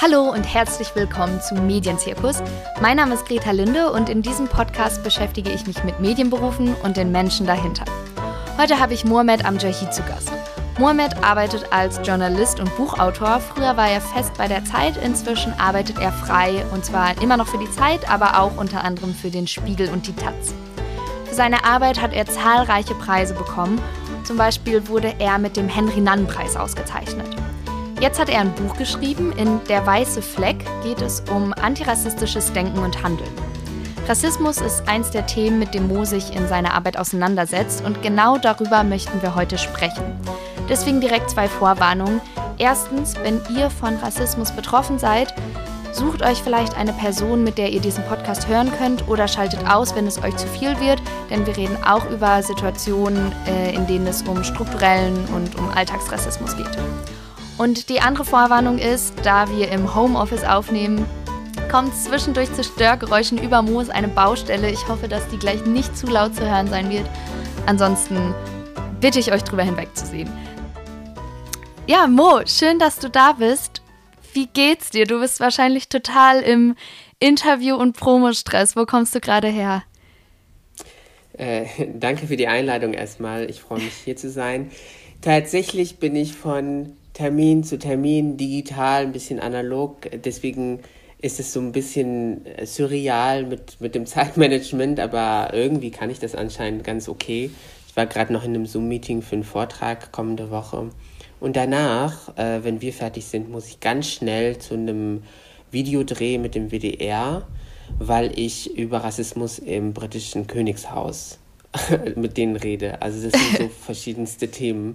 Hallo und herzlich willkommen zum Medienzirkus. Mein Name ist Greta Linde und in diesem Podcast beschäftige ich mich mit Medienberufen und den Menschen dahinter. Heute habe ich Mohamed Amjahi zu Gast. Mohamed arbeitet als Journalist und Buchautor. Früher war er fest bei der Zeit, inzwischen arbeitet er frei und zwar immer noch für die Zeit, aber auch unter anderem für den Spiegel und die Taz. Für seine Arbeit hat er zahlreiche Preise bekommen. Zum Beispiel wurde er mit dem Henry-Nann-Preis ausgezeichnet. Jetzt hat er ein Buch geschrieben. In Der weiße Fleck geht es um antirassistisches Denken und Handeln. Rassismus ist eins der Themen, mit dem Mo sich in seiner Arbeit auseinandersetzt und genau darüber möchten wir heute sprechen. Deswegen direkt zwei Vorwarnungen. Erstens, wenn ihr von Rassismus betroffen seid, sucht euch vielleicht eine Person, mit der ihr diesen Podcast hören könnt oder schaltet aus, wenn es euch zu viel wird, denn wir reden auch über Situationen, äh, in denen es um strukturellen und um Alltagsrassismus geht. Und die andere Vorwarnung ist, da wir im Homeoffice aufnehmen, kommt zwischendurch zu Störgeräuschen über Moos eine Baustelle. Ich hoffe, dass die gleich nicht zu laut zu hören sein wird. Ansonsten bitte ich euch drüber hinwegzusehen. Ja, Mo, schön, dass du da bist. Wie geht's dir? Du bist wahrscheinlich total im Interview- und Promostress. Wo kommst du gerade her? Äh, danke für die Einladung erstmal. Ich freue mich hier zu sein. Tatsächlich bin ich von Termin zu Termin, digital, ein bisschen analog. Deswegen ist es so ein bisschen äh, surreal mit, mit dem Zeitmanagement, aber irgendwie kann ich das anscheinend ganz okay. Ich war gerade noch in einem Zoom-Meeting für einen Vortrag kommende Woche. Und danach, äh, wenn wir fertig sind, muss ich ganz schnell zu einem Videodreh mit dem WDR, weil ich über Rassismus im britischen Königshaus mit denen rede. Also das sind so verschiedenste Themen.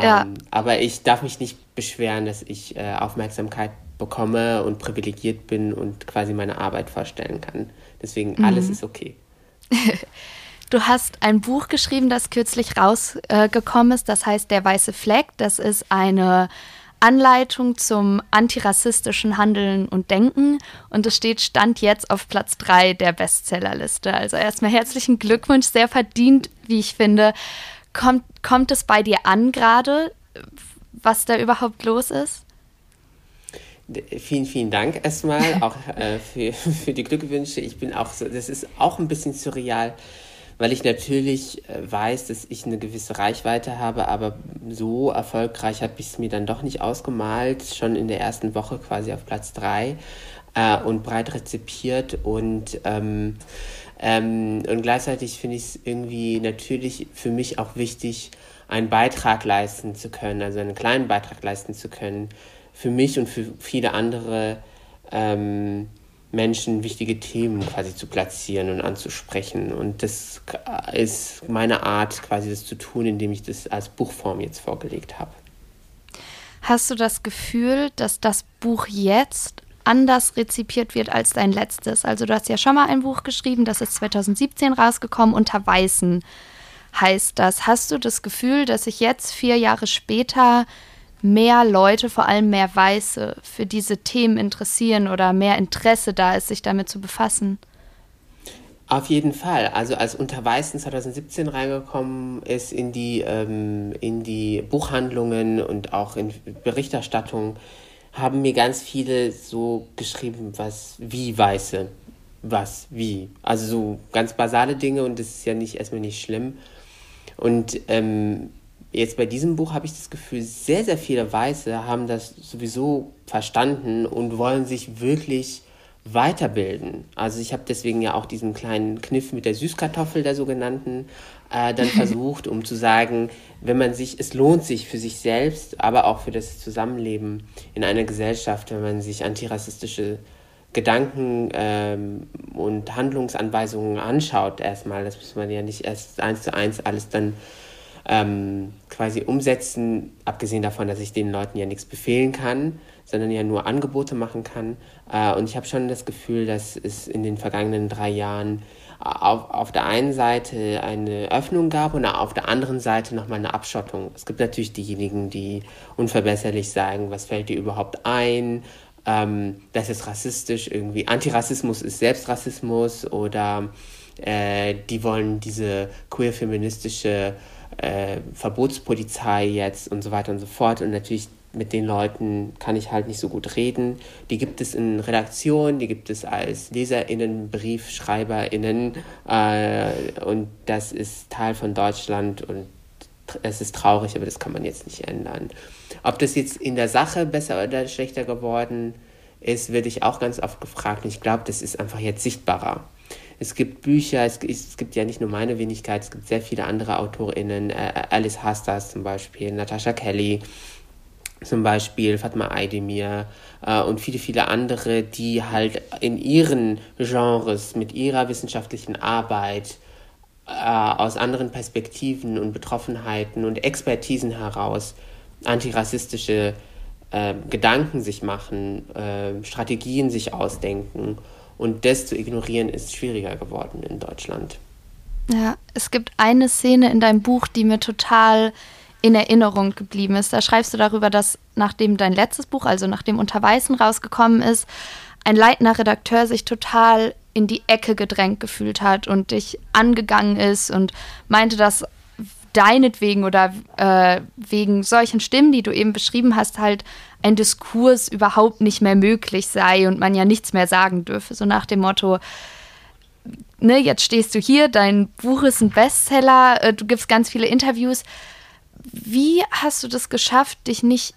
Ja. Ähm, aber ich darf mich nicht beschweren, dass ich äh, Aufmerksamkeit bekomme und privilegiert bin und quasi meine Arbeit vorstellen kann. Deswegen mhm. alles ist okay. Du hast ein Buch geschrieben, das kürzlich rausgekommen äh, ist, das heißt Der weiße Fleck. Das ist eine Anleitung zum antirassistischen Handeln und Denken und es steht Stand jetzt auf Platz 3 der Bestsellerliste. Also erstmal herzlichen Glückwunsch, sehr verdient, wie ich finde. Kommt, kommt es bei dir an gerade, was da überhaupt los ist? Vielen, vielen Dank erstmal auch äh, für, für die Glückwünsche. Ich bin auch so, das ist auch ein bisschen surreal, weil ich natürlich äh, weiß, dass ich eine gewisse Reichweite habe, aber so erfolgreich habe ich es mir dann doch nicht ausgemalt. Schon in der ersten Woche quasi auf Platz drei äh, und breit rezipiert und ähm, ähm, und gleichzeitig finde ich es irgendwie natürlich für mich auch wichtig, einen Beitrag leisten zu können, also einen kleinen Beitrag leisten zu können, für mich und für viele andere ähm, Menschen wichtige Themen quasi zu platzieren und anzusprechen. Und das ist meine Art, quasi das zu tun, indem ich das als Buchform jetzt vorgelegt habe. Hast du das Gefühl, dass das Buch jetzt anders rezipiert wird als dein letztes. Also du hast ja schon mal ein Buch geschrieben, das ist 2017 rausgekommen, unter Weißen heißt das. Hast du das Gefühl, dass sich jetzt vier Jahre später mehr Leute, vor allem mehr Weiße, für diese Themen interessieren oder mehr Interesse da ist, sich damit zu befassen? Auf jeden Fall. Also als Unter Weißen 2017 reingekommen ist in die, ähm, in die Buchhandlungen und auch in Berichterstattung, haben mir ganz viele so geschrieben, was, wie Weiße, was, wie. Also so ganz basale Dinge und das ist ja nicht erstmal nicht schlimm. Und ähm, jetzt bei diesem Buch habe ich das Gefühl, sehr, sehr viele Weiße haben das sowieso verstanden und wollen sich wirklich weiterbilden. Also ich habe deswegen ja auch diesen kleinen Kniff mit der Süßkartoffel der sogenannten äh, dann versucht, um zu sagen, wenn man sich, es lohnt sich für sich selbst, aber auch für das Zusammenleben in einer Gesellschaft, wenn man sich antirassistische Gedanken ähm, und Handlungsanweisungen anschaut erstmal. Das muss man ja nicht erst eins zu eins alles dann ähm, quasi umsetzen, abgesehen davon, dass ich den Leuten ja nichts befehlen kann, sondern ja nur Angebote machen kann. Äh, und ich habe schon das Gefühl, dass es in den vergangenen drei Jahren auf, auf der einen Seite eine Öffnung gab und auf der anderen Seite nochmal eine Abschottung. Es gibt natürlich diejenigen, die unverbesserlich sagen, was fällt dir überhaupt ein, ähm, das ist rassistisch, irgendwie Antirassismus ist Selbstrassismus oder äh, die wollen diese queer-feministische äh, Verbotspolizei jetzt und so weiter und so fort. Und natürlich mit den Leuten kann ich halt nicht so gut reden. Die gibt es in Redaktionen, die gibt es als LeserInnen, BriefschreiberInnen äh, und das ist Teil von Deutschland und es ist traurig, aber das kann man jetzt nicht ändern. Ob das jetzt in der Sache besser oder schlechter geworden ist, werde ich auch ganz oft gefragt und ich glaube, das ist einfach jetzt sichtbarer. Es gibt Bücher, es, es, gibt ja nicht nur meine Wenigkeit, es gibt sehr viele andere AutorInnen, äh, Alice Hastas zum Beispiel, Natasha Kelly, zum Beispiel Fatma Aydemir äh, und viele, viele andere, die halt in ihren Genres mit ihrer wissenschaftlichen Arbeit äh, aus anderen Perspektiven und Betroffenheiten und Expertisen heraus antirassistische äh, Gedanken sich machen, äh, Strategien sich ausdenken. Und das zu ignorieren ist schwieriger geworden in Deutschland. Ja, es gibt eine Szene in deinem Buch, die mir total in Erinnerung geblieben ist. Da schreibst du darüber, dass nachdem dein letztes Buch, also nachdem Unter Weißen rausgekommen ist, ein leitender Redakteur sich total in die Ecke gedrängt gefühlt hat und dich angegangen ist und meinte, dass deinetwegen oder äh, wegen solchen Stimmen, die du eben beschrieben hast, halt ein Diskurs überhaupt nicht mehr möglich sei und man ja nichts mehr sagen dürfe. So nach dem Motto, ne, jetzt stehst du hier, dein Buch ist ein Bestseller, äh, du gibst ganz viele Interviews wie hast du das geschafft, dich nicht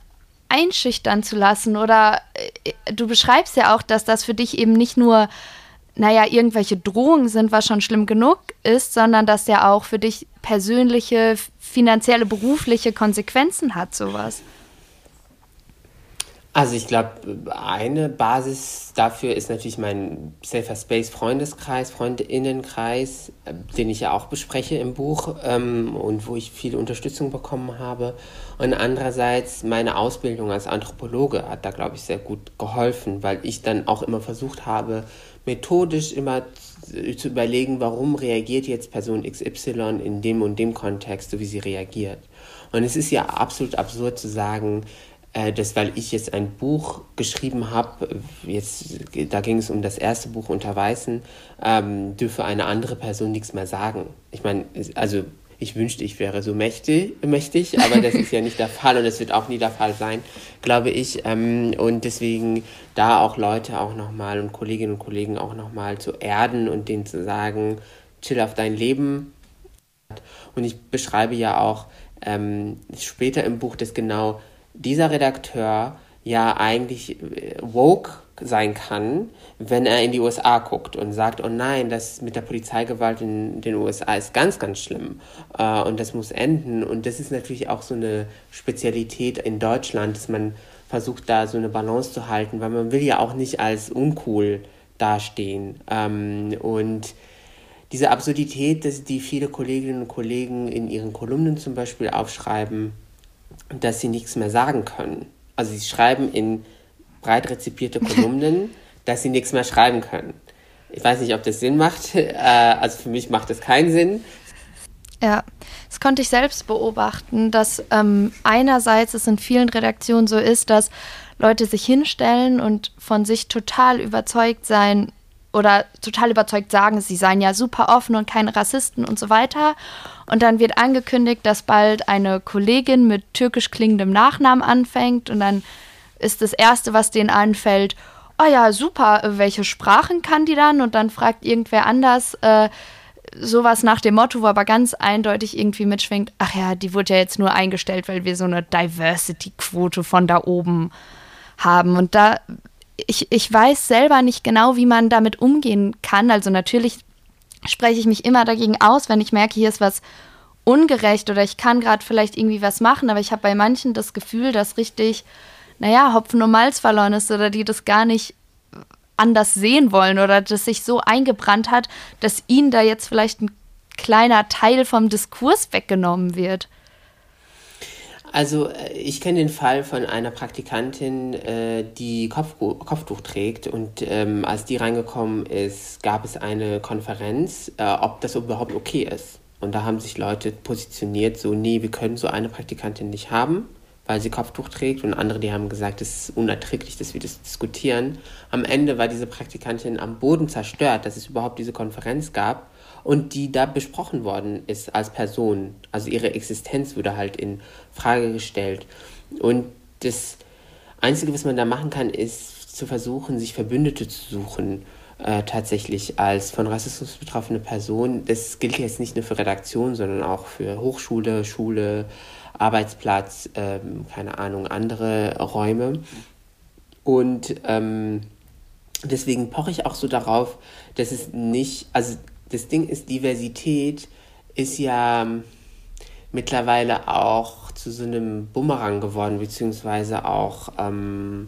einschüchtern zu lassen? Oder äh, du beschreibst ja auch, dass das für dich eben nicht nur, naja, irgendwelche Drohungen sind, was schon schlimm genug ist, sondern dass ja auch für dich persönliche, finanzielle, berufliche Konsequenzen hat, sowas. Also ich glaube, eine Basis dafür ist natürlich mein Safer Space Freundeskreis, Freundinnenkreis, den ich ja auch bespreche im Buch ähm, und wo ich viel Unterstützung bekommen habe. Und andererseits meine Ausbildung als Anthropologe hat da, glaube ich, sehr gut geholfen, weil ich dann auch immer versucht habe, methodisch immer zu überlegen, warum reagiert jetzt Person XY in dem und dem Kontext, so wie sie reagiert. Und es ist ja absolut absurd zu sagen, dass weil ich jetzt ein Buch geschrieben habe, da ging es um das erste Buch unter Weißen, ähm, dürfe eine andere Person nichts mehr sagen. Ich meine, also ich wünschte, ich wäre so mächtig, mächtig aber das ist ja nicht der Fall und es wird auch nie der Fall sein, glaube ich. Ähm, und deswegen da auch Leute auch nochmal und Kolleginnen und Kollegen auch nochmal zu erden und denen zu sagen, chill auf dein Leben. Und ich beschreibe ja auch ähm, später im Buch, dass genau dieser Redakteur ja eigentlich äh, woke sein kann, wenn er in die USA guckt und sagt, oh nein, das mit der Polizeigewalt in den USA ist ganz, ganz schlimm äh, und das muss enden. Und das ist natürlich auch so eine Spezialität in Deutschland, dass man versucht, da so eine Balance zu halten, weil man will ja auch nicht als uncool dastehen. Ähm, und diese Absurdität, dass die viele Kolleginnen und Kollegen in ihren Kolumnen zum Beispiel aufschreiben, dass sie nichts mehr sagen können. Also sie schreiben in breit rezipierte Kolumnen, dass sie nichts mehr schreiben können. Ich weiß nicht, ob das Sinn macht. Äh, also für mich macht das keinen Sinn. Ja, das konnte ich selbst beobachten, dass ähm, einerseits es in vielen Redaktionen so ist, dass Leute sich hinstellen und von sich total überzeugt sein oder total überzeugt sagen, sie seien ja super offen und keine Rassisten und so weiter. Und dann wird angekündigt, dass bald eine Kollegin mit türkisch klingendem Nachnamen anfängt. Und dann ist das Erste, was denen anfällt, oh ja, super, welche Sprachen kann die dann? Und dann fragt irgendwer anders äh, sowas nach dem Motto, wo aber ganz eindeutig irgendwie mitschwingt, ach ja, die wurde ja jetzt nur eingestellt, weil wir so eine Diversity-Quote von da oben haben. Und da ich, ich weiß selber nicht genau, wie man damit umgehen kann. Also natürlich spreche ich mich immer dagegen aus, wenn ich merke, hier ist was ungerecht oder ich kann gerade vielleicht irgendwie was machen, aber ich habe bei manchen das Gefühl, dass richtig, naja, Hopfen und Malz verloren ist oder die das gar nicht anders sehen wollen oder das sich so eingebrannt hat, dass ihnen da jetzt vielleicht ein kleiner Teil vom Diskurs weggenommen wird. Also äh, ich kenne den Fall von einer Praktikantin, äh, die Kopf, Kopftuch trägt und ähm, als die reingekommen ist, gab es eine Konferenz, äh, ob das überhaupt okay ist. Und da haben sich Leute positioniert, so, nee, wir können so eine Praktikantin nicht haben, weil sie Kopftuch trägt. Und andere, die haben gesagt, es ist unerträglich, dass wir das diskutieren. Am Ende war diese Praktikantin am Boden zerstört, dass es überhaupt diese Konferenz gab und die da besprochen worden ist als Person. Also ihre Existenz wurde halt in Frage gestellt. Und das Einzige, was man da machen kann, ist zu versuchen, sich Verbündete zu suchen. Äh, tatsächlich als von Rassismus betroffene Person. Das gilt jetzt nicht nur für Redaktion, sondern auch für Hochschule, Schule, Arbeitsplatz, ähm, keine Ahnung, andere Räume. Und ähm, deswegen poche ich auch so darauf, dass es nicht, also das Ding ist, Diversität ist ja mittlerweile auch zu so einem Bumerang geworden, beziehungsweise auch ähm,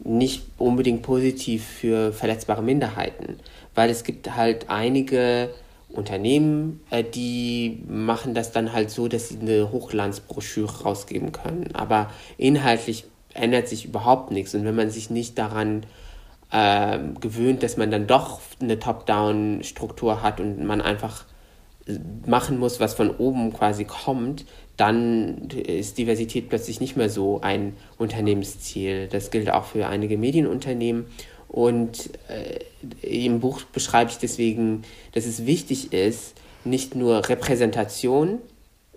nicht unbedingt positiv für verletzbare Minderheiten, weil es gibt halt einige Unternehmen, äh, die machen das dann halt so, dass sie eine Hochglanzbroschüre rausgeben können. Aber inhaltlich ändert sich überhaupt nichts. Und wenn man sich nicht daran äh, gewöhnt, dass man dann doch eine Top-Down-Struktur hat und man einfach machen muss, was von oben quasi kommt, dann ist Diversität plötzlich nicht mehr so ein Unternehmensziel. Das gilt auch für einige Medienunternehmen. Und äh, im Buch beschreibe ich deswegen, dass es wichtig ist, nicht nur Repräsentation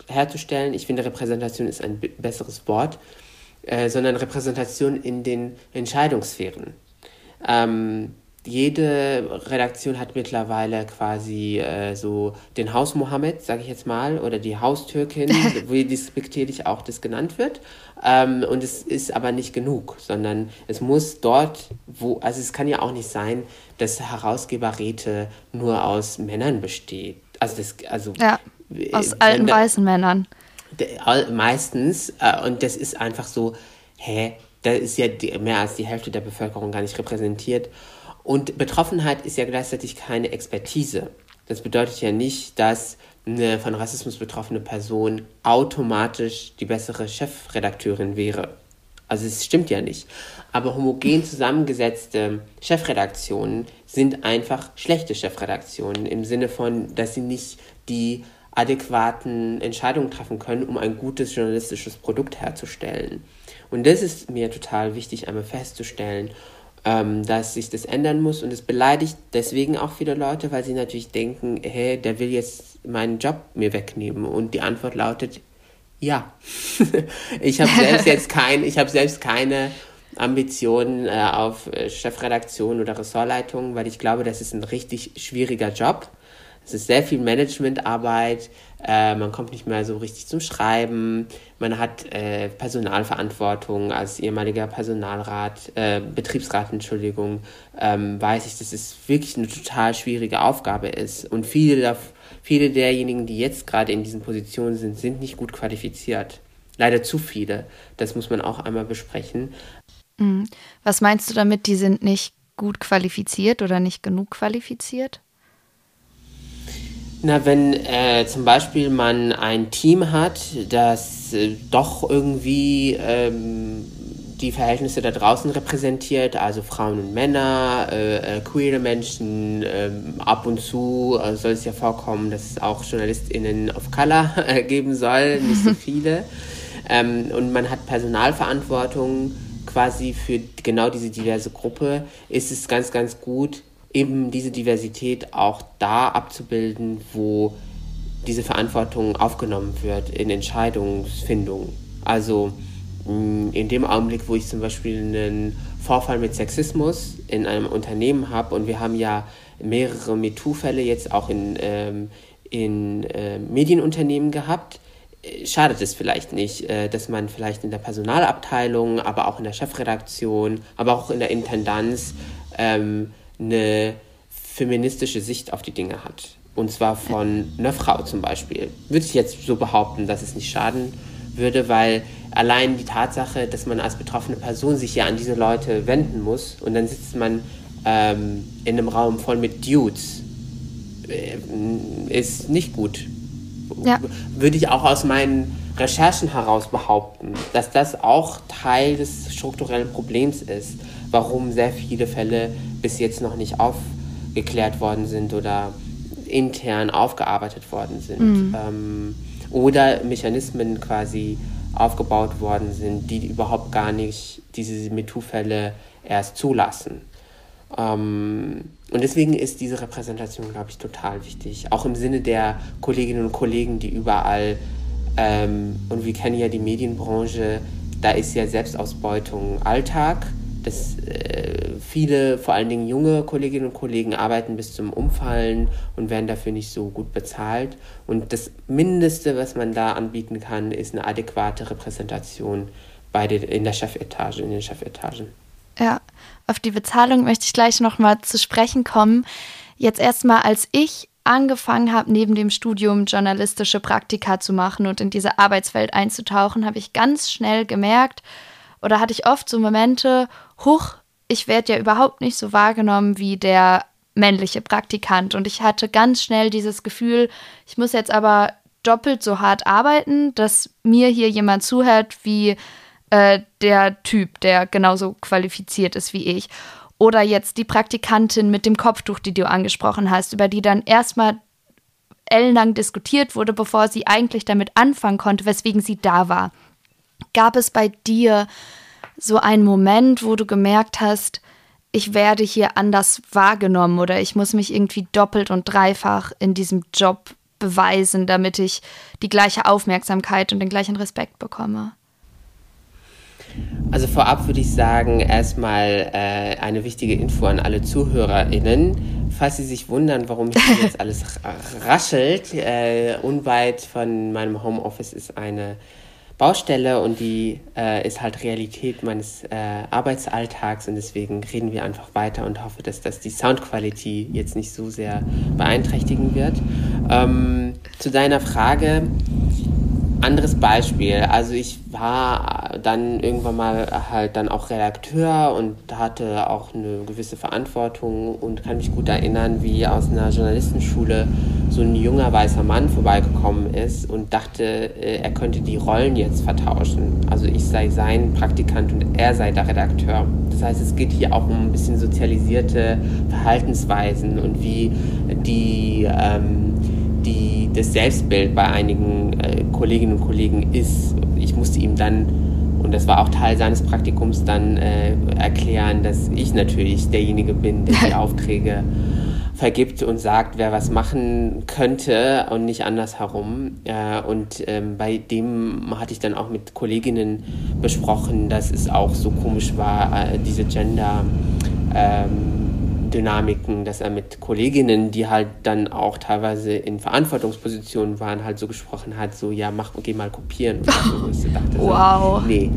herzustellen, ich finde Repräsentation ist ein besseres Wort, äh, sondern Repräsentation in den Entscheidungssphären. Ähm, jede Redaktion hat mittlerweile quasi äh, so den Haus Mohammed, sage ich jetzt mal, oder die Haustürkin, wie despektierlich auch das genannt wird. Ähm, und es ist aber nicht genug, sondern es muss dort, wo, also es kann ja auch nicht sein, dass Herausgeberräte nur aus Männern besteht. Also das, also ja, aus alten da, weißen Männern. Meistens, äh, und das ist einfach so, hä, da ist ja die, mehr als die Hälfte der Bevölkerung gar nicht repräsentiert. Und Betroffenheit ist ja gleichzeitig keine Expertise. Das bedeutet ja nicht, dass eine von Rassismus betroffene Person automatisch die bessere Chefredakteurin wäre. Also es stimmt ja nicht. Aber homogen zusammengesetzte Chefredaktionen sind einfach schlechte Chefredaktionen im Sinne von, dass sie nicht die adäquaten Entscheidungen treffen können, um ein gutes journalistisches Produkt herzustellen. Und das ist mir total wichtig, einmal festzustellen ähm, dass sich das ändern muss und es beleidigt deswegen auch viele Leute, weil sie natürlich denken, hey, der will jetzt meinen Job mir wegnehmen und die Antwort lautet ja. ich habe selbst jetzt kein, ich habe selbst keine Ambitionen äh, auf äh, Chefredaktion oder Ressortleitung, weil ich glaube, das ist ein richtig schwieriger Job. Es ist sehr viel Managementarbeit, äh, man kommt nicht mehr so richtig zum Schreiben, man hat äh, Personalverantwortung als ehemaliger Personalrat, äh, Betriebsrat, Entschuldigung, ähm, weiß ich, dass es wirklich eine total schwierige Aufgabe ist. Und viele, viele derjenigen, die jetzt gerade in diesen Positionen sind, sind nicht gut qualifiziert. Leider zu viele. Das muss man auch einmal besprechen. Mhm. Was meinst du damit, die sind nicht gut qualifiziert oder nicht genug qualifiziert? Na, wenn äh, zum Beispiel man ein Team hat, das äh, doch irgendwie ähm, die Verhältnisse da draußen repräsentiert, also Frauen und Männer, äh, äh queere Menschen, ähm, ab und zu äh, soll es ja vorkommen, dass es auch JournalistInnen of Color äh, geben soll, nicht so viele. ähm, und man hat Personalverantwortung quasi für genau diese diverse Gruppe, ist es ganz, ganz gut, eben diese Diversität auch da abzubilden, wo diese Verantwortung aufgenommen wird in Entscheidungsfindung. Also mm, in dem Augenblick, wo ich zum Beispiel einen Vorfall mit Sexismus in einem Unternehmen habe und wir haben ja mehrere MeToo-Fälle jetzt auch in, ähm, in äh, Medienunternehmen gehabt, äh, schadet es vielleicht nicht, äh, dass man vielleicht in der Personalabteilung, aber auch in der Chefredaktion, aber auch in der Intendanz ähm, eine feministische Sicht auf die Dinge hat. Und zwar von einer Frau zum Beispiel. Würde ich jetzt so behaupten, dass es nicht schaden würde, weil allein die Tatsache, dass man als betroffene Person sich ja an diese Leute wenden muss und dann sitzt man ähm, in einem Raum voll mit Dudes, äh, ist nicht gut. Ja. Würde ich auch aus meinen Recherchen heraus behaupten, dass das auch Teil des strukturellen Problems ist, warum sehr viele Fälle bis jetzt noch nicht aufgeklärt worden sind oder intern aufgearbeitet worden sind. Mhm. Ähm, oder Mechanismen quasi aufgebaut worden sind, die überhaupt gar nicht diese MeToo-Fälle erst zulassen. Ähm, und deswegen ist diese Repräsentation, glaube ich, total wichtig. Auch im Sinne der Kolleginnen und Kollegen, die überall, ähm, und wir kennen ja die Medienbranche, da ist ja Selbstausbeutung Alltag. Das, äh, viele, vor allen Dingen junge Kolleginnen und Kollegen, arbeiten bis zum Umfallen und werden dafür nicht so gut bezahlt. Und das Mindeste, was man da anbieten kann, ist eine adäquate Repräsentation bei den, in der Chefetage, in den Chefetagen. Ja, auf die Bezahlung möchte ich gleich nochmal zu sprechen kommen. Jetzt erstmal, als ich angefangen habe, neben dem Studium journalistische Praktika zu machen und in diese Arbeitswelt einzutauchen, habe ich ganz schnell gemerkt, oder hatte ich oft so Momente, huch, ich werde ja überhaupt nicht so wahrgenommen wie der männliche Praktikant. Und ich hatte ganz schnell dieses Gefühl, ich muss jetzt aber doppelt so hart arbeiten, dass mir hier jemand zuhört wie äh, der Typ, der genauso qualifiziert ist wie ich. Oder jetzt die Praktikantin mit dem Kopftuch, die du angesprochen hast, über die dann erstmal ellenlang diskutiert wurde, bevor sie eigentlich damit anfangen konnte, weswegen sie da war. Gab es bei dir so einen Moment, wo du gemerkt hast, ich werde hier anders wahrgenommen oder ich muss mich irgendwie doppelt und dreifach in diesem Job beweisen, damit ich die gleiche Aufmerksamkeit und den gleichen Respekt bekomme? Also vorab würde ich sagen, erstmal äh, eine wichtige Info an alle ZuhörerInnen. Falls Sie sich wundern, warum hier jetzt alles raschelt, äh, unweit von meinem Homeoffice ist eine Baustelle und die äh, ist halt Realität meines äh, Arbeitsalltags und deswegen reden wir einfach weiter und hoffe, dass das die Soundquality jetzt nicht so sehr beeinträchtigen wird. Ähm, zu deiner Frage, anderes Beispiel. Also ich war dann irgendwann mal halt dann auch Redakteur und hatte auch eine gewisse Verantwortung und kann mich gut erinnern, wie aus einer Journalistenschule so ein junger weißer Mann vorbeigekommen ist und dachte, äh, er könnte die Rollen jetzt vertauschen. Also ich sei sein Praktikant und er sei der Redakteur. Das heißt, es geht hier auch um ein bisschen sozialisierte Verhaltensweisen und wie die ähm, die, das Selbstbild bei einigen äh, Kolleginnen und Kollegen ist. Ich musste ihm dann, und das war auch Teil seines Praktikums, dann äh, erklären, dass ich natürlich derjenige bin, der die Aufträge vergibt und sagt, wer was machen könnte und nicht andersherum. Äh, und ähm, bei dem hatte ich dann auch mit Kolleginnen besprochen, dass es auch so komisch war, äh, diese Gender. Ähm, Dynamiken, dass er mit Kolleginnen, die halt dann auch teilweise in Verantwortungspositionen waren, halt so gesprochen hat, so, ja, mach, geh mal kopieren. Oder so. Ich dachte wow. So, nee,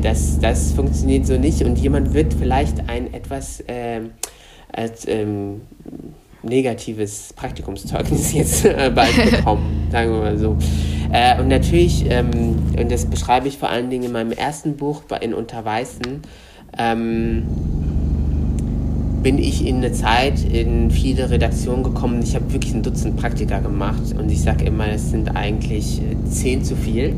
das, das funktioniert so nicht und jemand wird vielleicht ein etwas äh, als, ähm, negatives Praktikumszeugnis jetzt äh, bald bekommen, sagen wir mal so. Äh, und natürlich, ähm, und das beschreibe ich vor allen Dingen in meinem ersten Buch bei, in Unterweißen, ähm, bin ich in eine Zeit in viele Redaktionen gekommen. Ich habe wirklich ein Dutzend Praktika gemacht und ich sage immer, es sind eigentlich äh, zehn zu viel.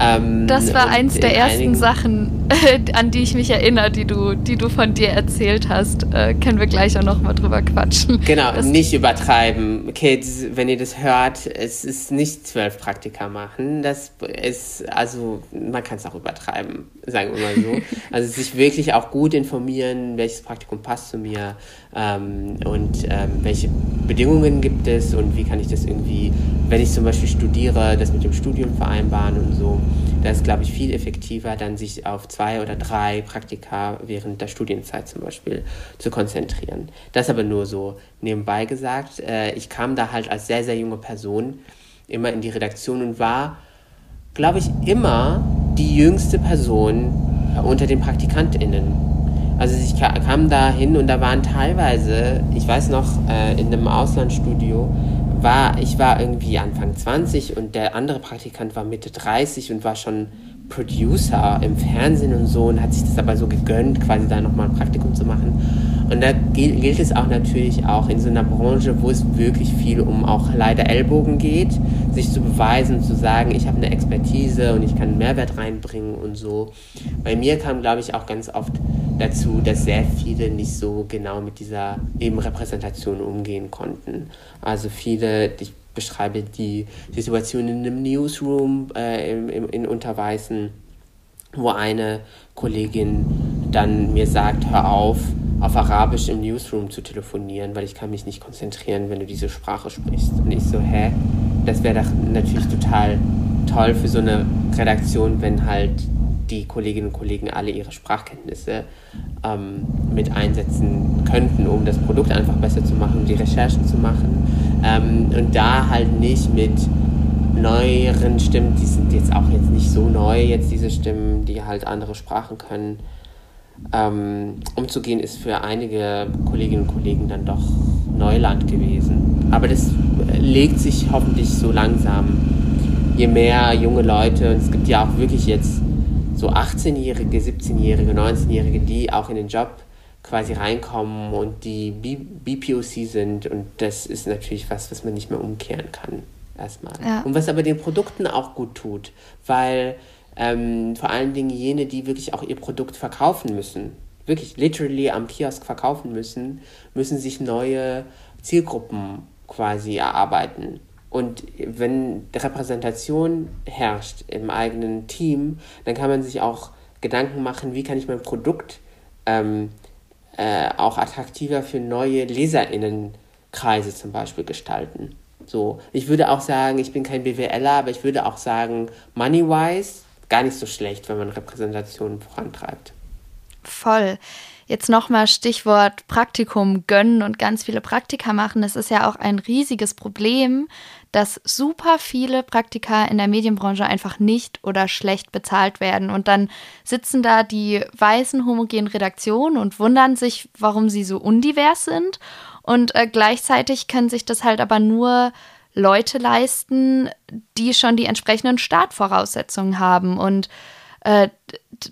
Ähm, das war eins der ersten Sachen, an die ich mich erinnere, die du, die du von dir erzählt hast. Äh, können wir gleich auch noch mal drüber quatschen. Genau, das nicht übertreiben. Kids, wenn ihr das hört, es ist nicht zwölf Praktika machen. Das ist, also man kann es auch übertreiben, sagen wir mal so. also sich wirklich auch gut informieren, welches Praktikum passt zu mir mir ähm, und ähm, welche Bedingungen gibt es und wie kann ich das irgendwie, wenn ich zum Beispiel studiere, das mit dem Studium vereinbaren und so. Da ist, glaube ich, viel effektiver, dann sich auf zwei oder drei Praktika während der Studienzeit zum Beispiel zu konzentrieren. Das aber nur so nebenbei gesagt. Äh, ich kam da halt als sehr, sehr junge Person immer in die Redaktion und war, glaube ich, immer die jüngste Person unter den PraktikantInnen. Also ich kam da hin und da waren teilweise, ich weiß noch, äh, in einem Auslandsstudio, war, ich war irgendwie Anfang 20 und der andere Praktikant war Mitte 30 und war schon Producer im Fernsehen und so und hat sich das aber so gegönnt, quasi da nochmal ein Praktikum zu machen. Und da gilt es auch natürlich auch in so einer Branche, wo es wirklich viel um auch leider Ellbogen geht, sich zu beweisen und zu sagen, ich habe eine Expertise und ich kann einen Mehrwert reinbringen und so. Bei mir kam, glaube ich, auch ganz oft dazu, dass sehr viele nicht so genau mit dieser eben Repräsentation umgehen konnten. Also viele, ich beschreibe die Situation in einem Newsroom äh, in, in Unterweißen, wo eine Kollegin dann mir sagt, hör auf, auf Arabisch im Newsroom zu telefonieren, weil ich kann mich nicht konzentrieren, wenn du diese Sprache sprichst. Und ich so, hä? Das wäre doch natürlich total toll für so eine Redaktion, wenn halt die Kolleginnen und Kollegen alle ihre Sprachkenntnisse ähm, mit einsetzen könnten, um das Produkt einfach besser zu machen, um die Recherchen zu machen. Ähm, und da halt nicht mit neueren Stimmen, die sind jetzt auch jetzt nicht so neu, jetzt diese Stimmen, die halt andere Sprachen können, ähm, umzugehen, ist für einige Kolleginnen und Kollegen dann doch Neuland gewesen. Aber das legt sich hoffentlich so langsam. Je mehr junge Leute, und es gibt ja auch wirklich jetzt so 18-Jährige, 17-Jährige, 19-Jährige, die auch in den Job quasi reinkommen und die BPOC sind. Und das ist natürlich was, was man nicht mehr umkehren kann. Erstmal. Ja. Und was aber den Produkten auch gut tut, weil ähm, vor allen Dingen jene, die wirklich auch ihr Produkt verkaufen müssen, wirklich literally am Kiosk verkaufen müssen, müssen sich neue Zielgruppen quasi erarbeiten. Und wenn Repräsentation herrscht im eigenen Team, dann kann man sich auch Gedanken machen, wie kann ich mein Produkt ähm, äh, auch attraktiver für neue LeserInnenkreise zum Beispiel gestalten. So, ich würde auch sagen, ich bin kein BWLer, aber ich würde auch sagen, money-wise gar nicht so schlecht, wenn man Repräsentation vorantreibt. Voll. Jetzt nochmal Stichwort Praktikum gönnen und ganz viele Praktika machen. Es ist ja auch ein riesiges Problem, dass super viele Praktika in der Medienbranche einfach nicht oder schlecht bezahlt werden. Und dann sitzen da die weißen homogenen Redaktionen und wundern sich, warum sie so undivers sind. Und äh, gleichzeitig können sich das halt aber nur Leute leisten, die schon die entsprechenden Startvoraussetzungen haben. Und äh,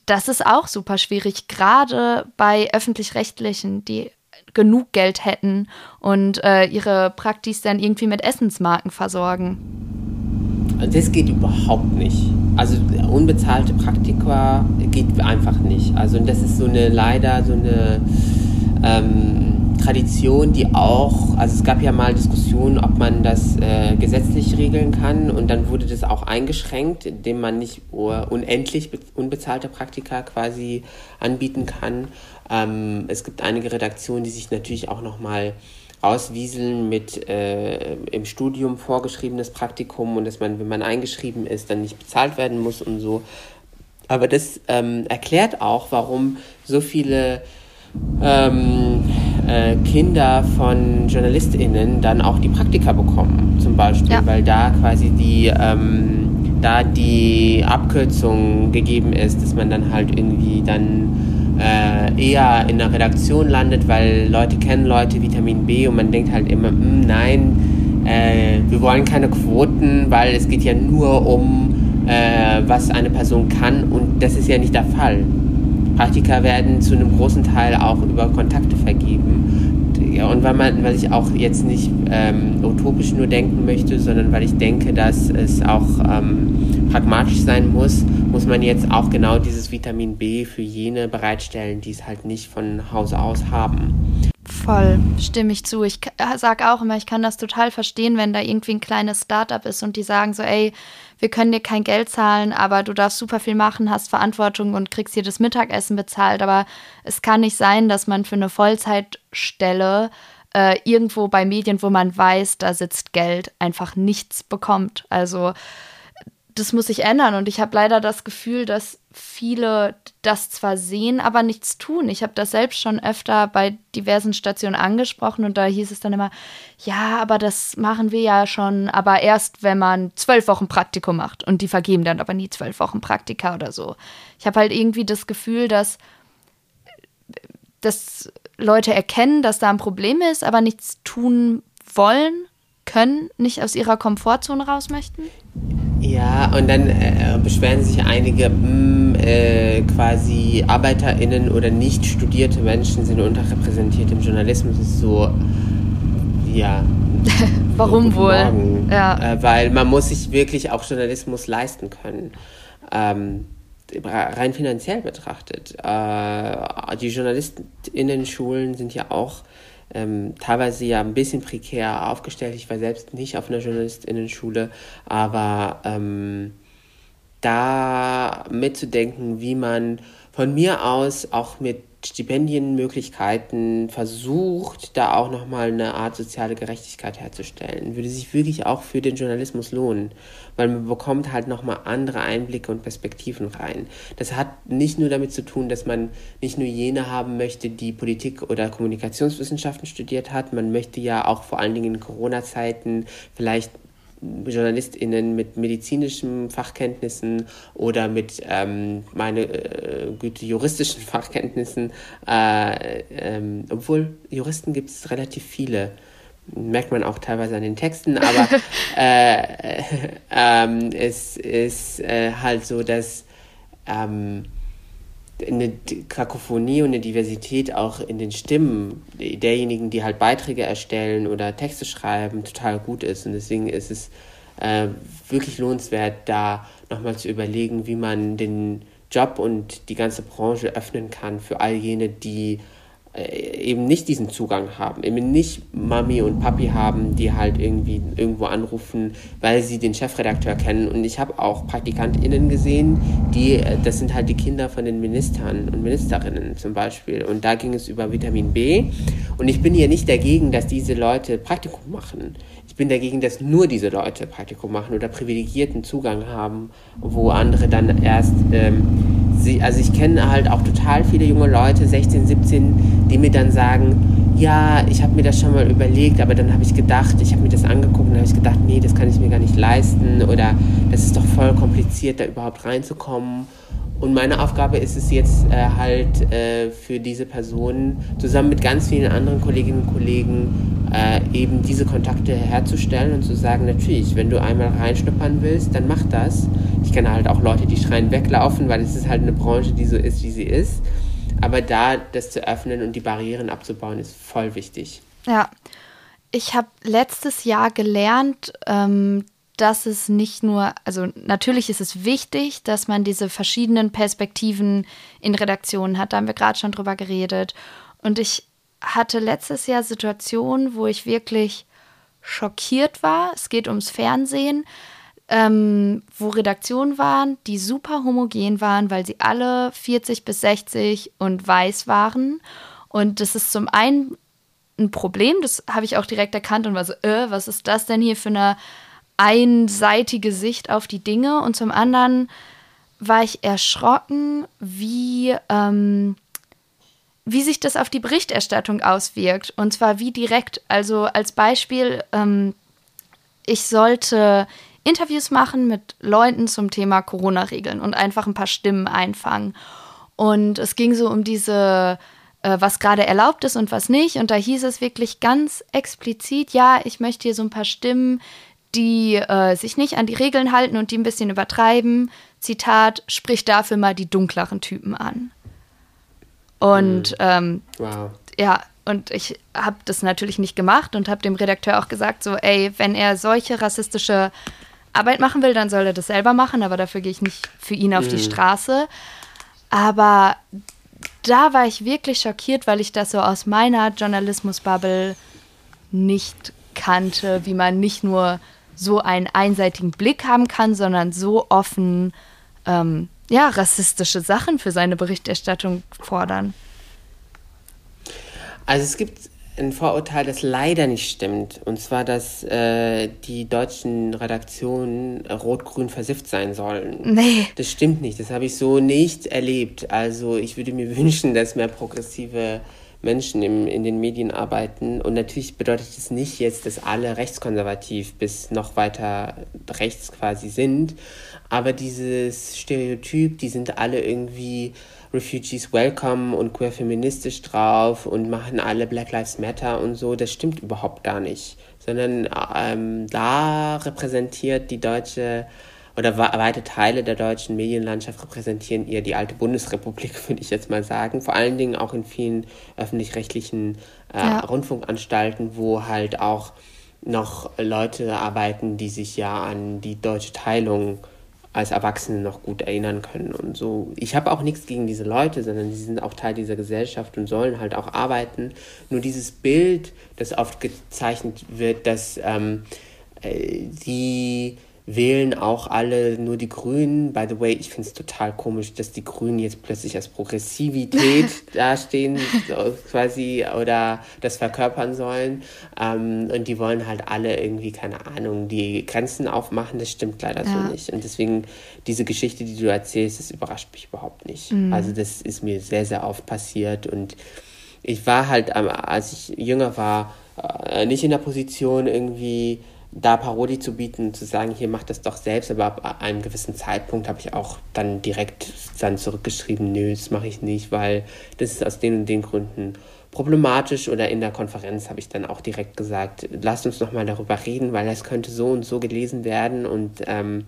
das ist auch super schwierig, gerade bei öffentlich-rechtlichen, die genug Geld hätten und äh, ihre Praktis dann irgendwie mit Essensmarken versorgen. Das geht überhaupt nicht. Also unbezahlte Praktika geht einfach nicht. Also das ist so eine leider so eine ähm, Tradition, die auch, also es gab ja mal Diskussionen, ob man das äh, gesetzlich regeln kann und dann wurde das auch eingeschränkt, indem man nicht unendlich unbezahlte Praktika quasi anbieten kann. Ähm, es gibt einige Redaktionen, die sich natürlich auch nochmal auswieseln mit äh, im Studium vorgeschriebenes Praktikum und dass man, wenn man eingeschrieben ist, dann nicht bezahlt werden muss und so. Aber das ähm, erklärt auch, warum so viele ähm, äh, Kinder von JournalistInnen dann auch die Praktika bekommen, zum Beispiel, ja. weil da quasi die, ähm, da die Abkürzung gegeben ist, dass man dann halt irgendwie dann äh, eher in der Redaktion landet, weil Leute kennen Leute Vitamin B und man denkt halt immer, hm, nein, äh, wir wollen keine Quoten, weil es geht ja nur um, äh, was eine Person kann und das ist ja nicht der Fall. Praktika werden zu einem großen Teil auch über Kontakte vergeben. Und weil, man, weil ich auch jetzt nicht ähm, utopisch nur denken möchte, sondern weil ich denke, dass es auch ähm, pragmatisch sein muss, muss man jetzt auch genau dieses Vitamin B für jene bereitstellen, die es halt nicht von Hause aus haben. Voll, stimme ich zu. Ich sage auch immer, ich kann das total verstehen, wenn da irgendwie ein kleines Startup ist und die sagen so, ey, wir können dir kein Geld zahlen, aber du darfst super viel machen, hast Verantwortung und kriegst hier das Mittagessen bezahlt. Aber es kann nicht sein, dass man für eine Vollzeitstelle äh, irgendwo bei Medien, wo man weiß, da sitzt Geld, einfach nichts bekommt. Also das muss sich ändern. Und ich habe leider das Gefühl, dass viele das zwar sehen, aber nichts tun. Ich habe das selbst schon öfter bei diversen Stationen angesprochen und da hieß es dann immer, ja, aber das machen wir ja schon, aber erst, wenn man zwölf Wochen Praktikum macht. Und die vergeben dann aber nie zwölf Wochen Praktika oder so. Ich habe halt irgendwie das Gefühl, dass, dass Leute erkennen, dass da ein Problem ist, aber nichts tun wollen, können, nicht aus ihrer Komfortzone raus möchten. Ja, und dann äh, beschweren sich einige, mh, hm, äh, quasi ArbeiterInnen oder nicht studierte Menschen sind unterrepräsentiert im Journalismus. Das ist so, ja. Warum wohl? Ja. Äh, weil man muss sich wirklich auch Journalismus leisten können. Ähm, rein finanziell betrachtet. Äh, die JournalistInnen-Schulen sind ja auch ähm, teilweise ja ein bisschen prekär aufgestellt. Ich war selbst nicht auf einer Journalistinnenschule, aber ähm, da mitzudenken, wie man von mir aus auch mit Stipendienmöglichkeiten versucht, da auch nochmal eine Art soziale Gerechtigkeit herzustellen. Würde sich wirklich auch für den Journalismus lohnen, weil man bekommt halt nochmal andere Einblicke und Perspektiven rein. Das hat nicht nur damit zu tun, dass man nicht nur jene haben möchte, die Politik oder Kommunikationswissenschaften studiert hat, man möchte ja auch vor allen Dingen in Corona-Zeiten vielleicht JournalistInnen mit medizinischen Fachkenntnissen oder mit ähm, meine äh, Güte juristischen Fachkenntnissen, äh, ähm, obwohl Juristen gibt es relativ viele, merkt man auch teilweise an den Texten, aber äh, ähm, es ist äh, halt so, dass ähm, eine Kakophonie und eine Diversität auch in den Stimmen derjenigen, die halt Beiträge erstellen oder Texte schreiben, total gut ist. Und deswegen ist es äh, wirklich lohnenswert, da nochmal zu überlegen, wie man den Job und die ganze Branche öffnen kann für all jene, die eben nicht diesen Zugang haben, eben nicht Mami und Papi haben, die halt irgendwie irgendwo anrufen, weil sie den Chefredakteur kennen. Und ich habe auch PraktikantInnen gesehen, die, äh, das sind halt die Kinder von den Ministern und Ministerinnen zum Beispiel. Und da ging es über Vitamin B. Und ich bin hier nicht dagegen, dass diese Leute Praktikum machen. Ich bin dagegen, dass nur diese Leute Praktikum machen oder privilegierten Zugang haben, wo andere dann erst ähm, sie, also ich kenne halt auch total viele junge Leute, 16, 17, die mir dann sagen, ja, ich habe mir das schon mal überlegt, aber dann habe ich gedacht, ich habe mir das angeguckt und habe ich gedacht, nee, das kann ich mir gar nicht leisten oder das ist doch voll kompliziert, da überhaupt reinzukommen. Und meine Aufgabe ist es jetzt äh, halt äh, für diese Personen zusammen mit ganz vielen anderen Kolleginnen und Kollegen äh, eben diese Kontakte herzustellen und zu sagen, natürlich, wenn du einmal reinschnuppern willst, dann mach das. Ich kenne halt auch Leute, die schreien weglaufen, weil es ist halt eine Branche, die so ist, wie sie ist. Aber da das zu öffnen und die Barrieren abzubauen, ist voll wichtig. Ja, ich habe letztes Jahr gelernt, ähm, dass es nicht nur, also natürlich ist es wichtig, dass man diese verschiedenen Perspektiven in Redaktionen hat. Da haben wir gerade schon drüber geredet. Und ich hatte letztes Jahr Situationen, wo ich wirklich schockiert war. Es geht ums Fernsehen, ähm, wo Redaktionen waren, die super homogen waren, weil sie alle 40 bis 60 und weiß waren. Und das ist zum einen ein Problem, das habe ich auch direkt erkannt und war so, äh, was ist das denn hier für eine einseitige Sicht auf die Dinge und zum anderen war ich erschrocken, wie, ähm, wie sich das auf die Berichterstattung auswirkt. Und zwar wie direkt. Also als Beispiel, ähm, ich sollte Interviews machen mit Leuten zum Thema Corona-Regeln und einfach ein paar Stimmen einfangen. Und es ging so um diese, äh, was gerade erlaubt ist und was nicht. Und da hieß es wirklich ganz explizit, ja, ich möchte hier so ein paar Stimmen, die äh, sich nicht an die Regeln halten und die ein bisschen übertreiben. Zitat, sprich dafür mal die dunkleren Typen an. Und mhm. ähm, wow. ja, und ich habe das natürlich nicht gemacht und habe dem Redakteur auch gesagt, so, ey, wenn er solche rassistische Arbeit machen will, dann soll er das selber machen, aber dafür gehe ich nicht für ihn auf mhm. die Straße. Aber da war ich wirklich schockiert, weil ich das so aus meiner Journalismusbubble nicht kannte, wie man nicht nur so einen einseitigen Blick haben kann, sondern so offen ähm, ja, rassistische Sachen für seine Berichterstattung fordern. Also es gibt ein Vorurteil, das leider nicht stimmt. Und zwar, dass äh, die deutschen Redaktionen rot-grün versifft sein sollen. Nee. Das stimmt nicht. Das habe ich so nicht erlebt. Also ich würde mir wünschen, dass mehr progressive Menschen im, in den Medien arbeiten. Und natürlich bedeutet es nicht jetzt, dass alle rechtskonservativ bis noch weiter rechts quasi sind. Aber dieses Stereotyp, die sind alle irgendwie Refugees welcome und queer feministisch drauf und machen alle Black Lives Matter und so, das stimmt überhaupt gar nicht. Sondern ähm, da repräsentiert die deutsche oder weite Teile der deutschen Medienlandschaft repräsentieren eher die alte Bundesrepublik, würde ich jetzt mal sagen. Vor allen Dingen auch in vielen öffentlich-rechtlichen äh, ja. Rundfunkanstalten, wo halt auch noch Leute arbeiten, die sich ja an die deutsche Teilung als Erwachsene noch gut erinnern können und so. Ich habe auch nichts gegen diese Leute, sondern sie sind auch Teil dieser Gesellschaft und sollen halt auch arbeiten. Nur dieses Bild, das oft gezeichnet wird, dass ähm, äh, die wählen auch alle nur die Grünen. By the way, ich finde es total komisch, dass die Grünen jetzt plötzlich als Progressivität dastehen, quasi, oder das verkörpern sollen. Ähm, und die wollen halt alle irgendwie, keine Ahnung, die Grenzen aufmachen. Das stimmt leider ja. so nicht. Und deswegen, diese Geschichte, die du erzählst, das überrascht mich überhaupt nicht. Mhm. Also, das ist mir sehr, sehr oft passiert. Und ich war halt, als ich jünger war, äh, nicht in der Position irgendwie da Parodie zu bieten, zu sagen, hier macht das doch selbst, aber ab einem gewissen Zeitpunkt habe ich auch dann direkt dann zurückgeschrieben, nö, das mache ich nicht, weil das ist aus den und den Gründen problematisch oder in der Konferenz habe ich dann auch direkt gesagt, lasst uns noch mal darüber reden, weil das könnte so und so gelesen werden und ähm,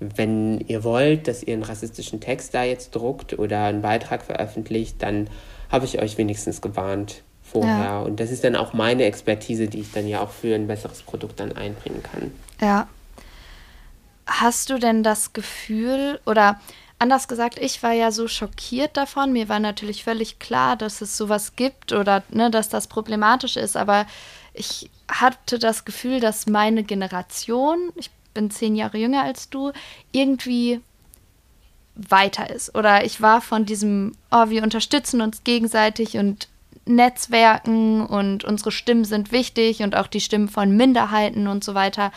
wenn ihr wollt, dass ihr einen rassistischen Text da jetzt druckt oder einen Beitrag veröffentlicht, dann habe ich euch wenigstens gewarnt vorher. Ja. Und das ist dann auch meine Expertise, die ich dann ja auch für ein besseres Produkt dann einbringen kann. Ja. Hast du denn das Gefühl oder anders gesagt, ich war ja so schockiert davon. Mir war natürlich völlig klar, dass es sowas gibt oder ne, dass das problematisch ist, aber ich hatte das Gefühl, dass meine Generation, ich bin zehn Jahre jünger als du, irgendwie weiter ist. Oder ich war von diesem, oh, wir unterstützen uns gegenseitig und Netzwerken und unsere Stimmen sind wichtig und auch die Stimmen von Minderheiten und so weiter.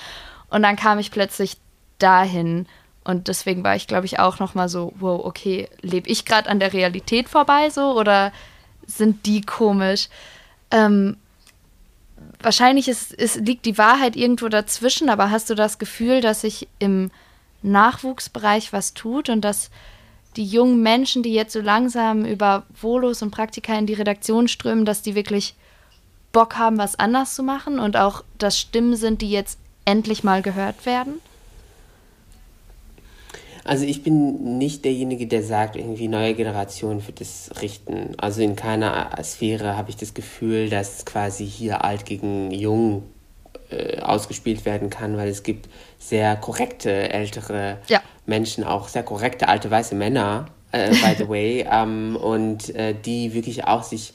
Und dann kam ich plötzlich dahin und deswegen war ich, glaube ich, auch noch mal so, wow, okay, lebe ich gerade an der Realität vorbei so oder sind die komisch? Ähm, wahrscheinlich ist, ist, liegt die Wahrheit irgendwo dazwischen, aber hast du das Gefühl, dass sich im Nachwuchsbereich was tut und dass die jungen Menschen, die jetzt so langsam über Volos und Praktika in die Redaktion strömen, dass die wirklich Bock haben, was anders zu machen und auch das Stimmen sind, die jetzt endlich mal gehört werden? Also ich bin nicht derjenige, der sagt, irgendwie neue Generationen für das richten. Also in keiner Sphäre habe ich das Gefühl, dass quasi hier alt gegen jung äh, ausgespielt werden kann, weil es gibt sehr korrekte ältere ja. Menschen, auch sehr korrekte alte weiße Männer, äh, by the way, ähm, und äh, die wirklich auch sich,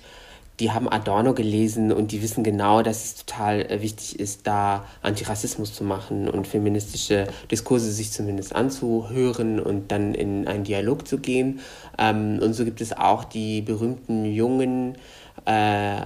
die haben Adorno gelesen und die wissen genau, dass es total äh, wichtig ist, da Antirassismus zu machen und feministische Diskurse sich zumindest anzuhören und dann in einen Dialog zu gehen. Ähm, und so gibt es auch die berühmten jungen äh,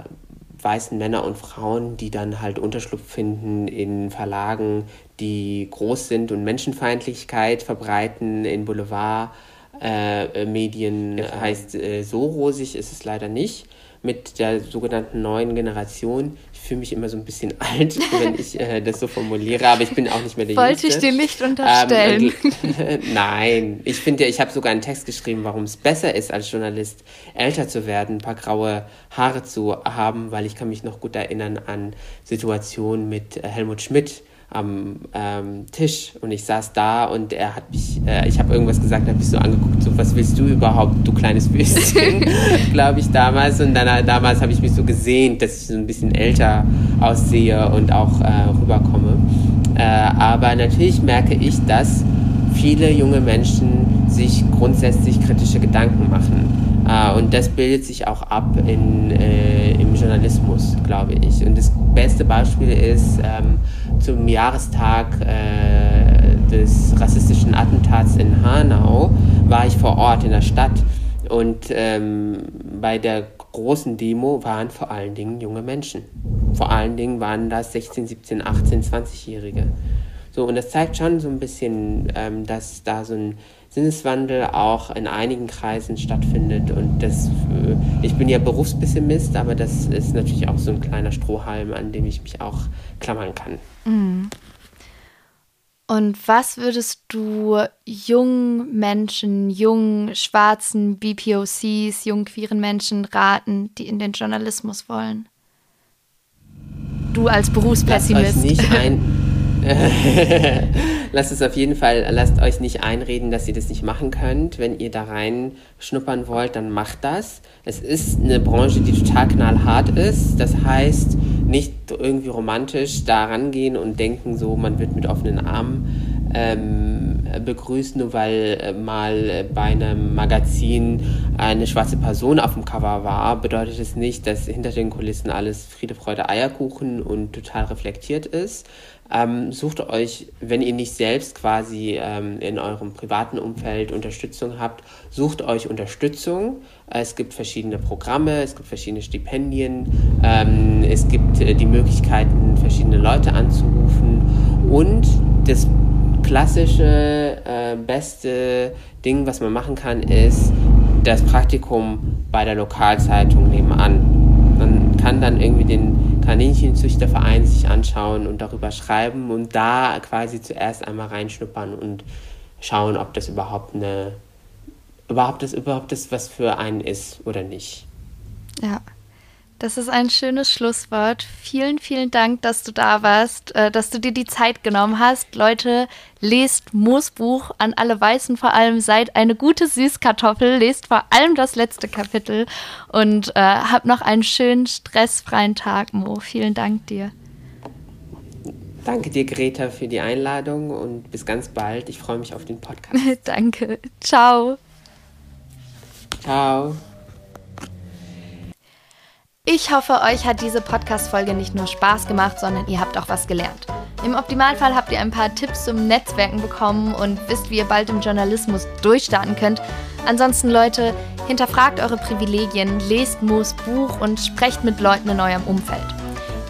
weißen Männer und Frauen, die dann halt Unterschlupf finden in Verlagen, die groß sind und Menschenfeindlichkeit verbreiten in Boulevardmedien. Äh, heißt, äh, so rosig ist es leider nicht mit der sogenannten neuen Generation. Ich fühle mich immer so ein bisschen alt, wenn ich äh, das so formuliere, aber ich bin auch nicht mehr der Wollte Jüngste. ich dir nicht unterstellen. Ähm, nein, ich finde, ich habe sogar einen Text geschrieben, warum es besser ist, als Journalist älter zu werden, ein paar graue Haare zu haben, weil ich kann mich noch gut erinnern an Situationen mit äh, Helmut Schmidt, am ähm, Tisch und ich saß da und er hat mich, äh, ich habe irgendwas gesagt, habe mich so angeguckt, so was willst du überhaupt, du kleines Würstchen, glaube ich damals. Und dann äh, damals habe ich mich so gesehen, dass ich so ein bisschen älter aussehe und auch äh, rüberkomme. Äh, aber natürlich merke ich, dass viele junge Menschen sich grundsätzlich kritische Gedanken machen und das bildet sich auch ab in, äh, im Journalismus, glaube ich. Und das beste Beispiel ist, ähm, zum Jahrestag äh, des rassistischen Attentats in Hanau war ich vor Ort in der Stadt und ähm, bei der großen Demo waren vor allen Dingen junge Menschen. Vor allen Dingen waren das 16, 17, 18, 20-Jährige. So, und das zeigt schon so ein bisschen, ähm, dass da so ein Sinneswandel auch in einigen Kreisen stattfindet. Und das, äh, ich bin ja Berufspessimist, aber das ist natürlich auch so ein kleiner Strohhalm, an dem ich mich auch klammern kann. Mhm. Und was würdest du jungen Menschen, jungen schwarzen BPOCs, jungen queeren Menschen raten, die in den Journalismus wollen? Du als Berufspessimist. Lasst euch nicht ein lasst es auf jeden Fall, lasst euch nicht einreden, dass ihr das nicht machen könnt. Wenn ihr da rein schnuppern wollt, dann macht das. Es ist eine Branche, die total knallhart ist. Das heißt, nicht irgendwie romantisch da rangehen und denken, so man wird mit offenen Armen ähm, begrüßt, nur weil äh, mal bei einem Magazin eine schwarze Person auf dem Cover war, bedeutet es nicht, dass hinter den Kulissen alles Friede, Freude, Eierkuchen und total reflektiert ist. Ähm, sucht euch, wenn ihr nicht selbst quasi ähm, in eurem privaten Umfeld Unterstützung habt, sucht euch Unterstützung. Es gibt verschiedene Programme, es gibt verschiedene Stipendien, ähm, es gibt äh, die Möglichkeiten, verschiedene Leute anzurufen und das klassische, äh, beste Ding, was man machen kann, ist das Praktikum bei der Lokalzeitung nebenan. Man kann dann irgendwie den Kaninchenzüchterverein sich anschauen und darüber schreiben und da quasi zuerst einmal reinschnuppern und schauen, ob das überhaupt eine überhaupt das überhaupt das was für einen ist oder nicht. Ja. Das ist ein schönes Schlusswort. Vielen, vielen Dank, dass du da warst, äh, dass du dir die Zeit genommen hast. Leute, lest Moosbuch an alle Weißen vor allem. Seid eine gute Süßkartoffel. Lest vor allem das letzte Kapitel und äh, habt noch einen schönen, stressfreien Tag, Mo. Vielen Dank dir. Danke dir, Greta, für die Einladung und bis ganz bald. Ich freue mich auf den Podcast. Danke. Ciao. Ciao. Ich hoffe, euch hat diese Podcast-Folge nicht nur Spaß gemacht, sondern ihr habt auch was gelernt. Im Optimalfall habt ihr ein paar Tipps zum Netzwerken bekommen und wisst, wie ihr bald im Journalismus durchstarten könnt. Ansonsten, Leute, hinterfragt eure Privilegien, lest Moos Buch und sprecht mit Leuten in eurem Umfeld.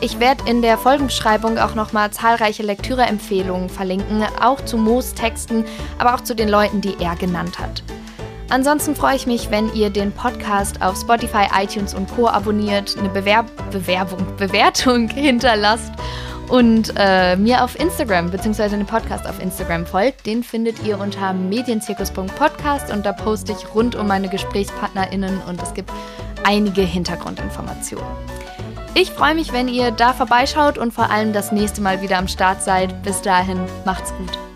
Ich werde in der Folgenbeschreibung auch nochmal zahlreiche Lektüreempfehlungen verlinken, auch zu Moos Texten, aber auch zu den Leuten, die er genannt hat. Ansonsten freue ich mich, wenn ihr den Podcast auf Spotify, iTunes und Co. abonniert, eine Bewerb Bewerbung, Bewertung hinterlasst und äh, mir auf Instagram bzw. den Podcast auf Instagram folgt. Den findet ihr unter medienzirkus.podcast und da poste ich rund um meine GesprächspartnerInnen und es gibt einige Hintergrundinformationen. Ich freue mich, wenn ihr da vorbeischaut und vor allem das nächste Mal wieder am Start seid. Bis dahin, macht's gut.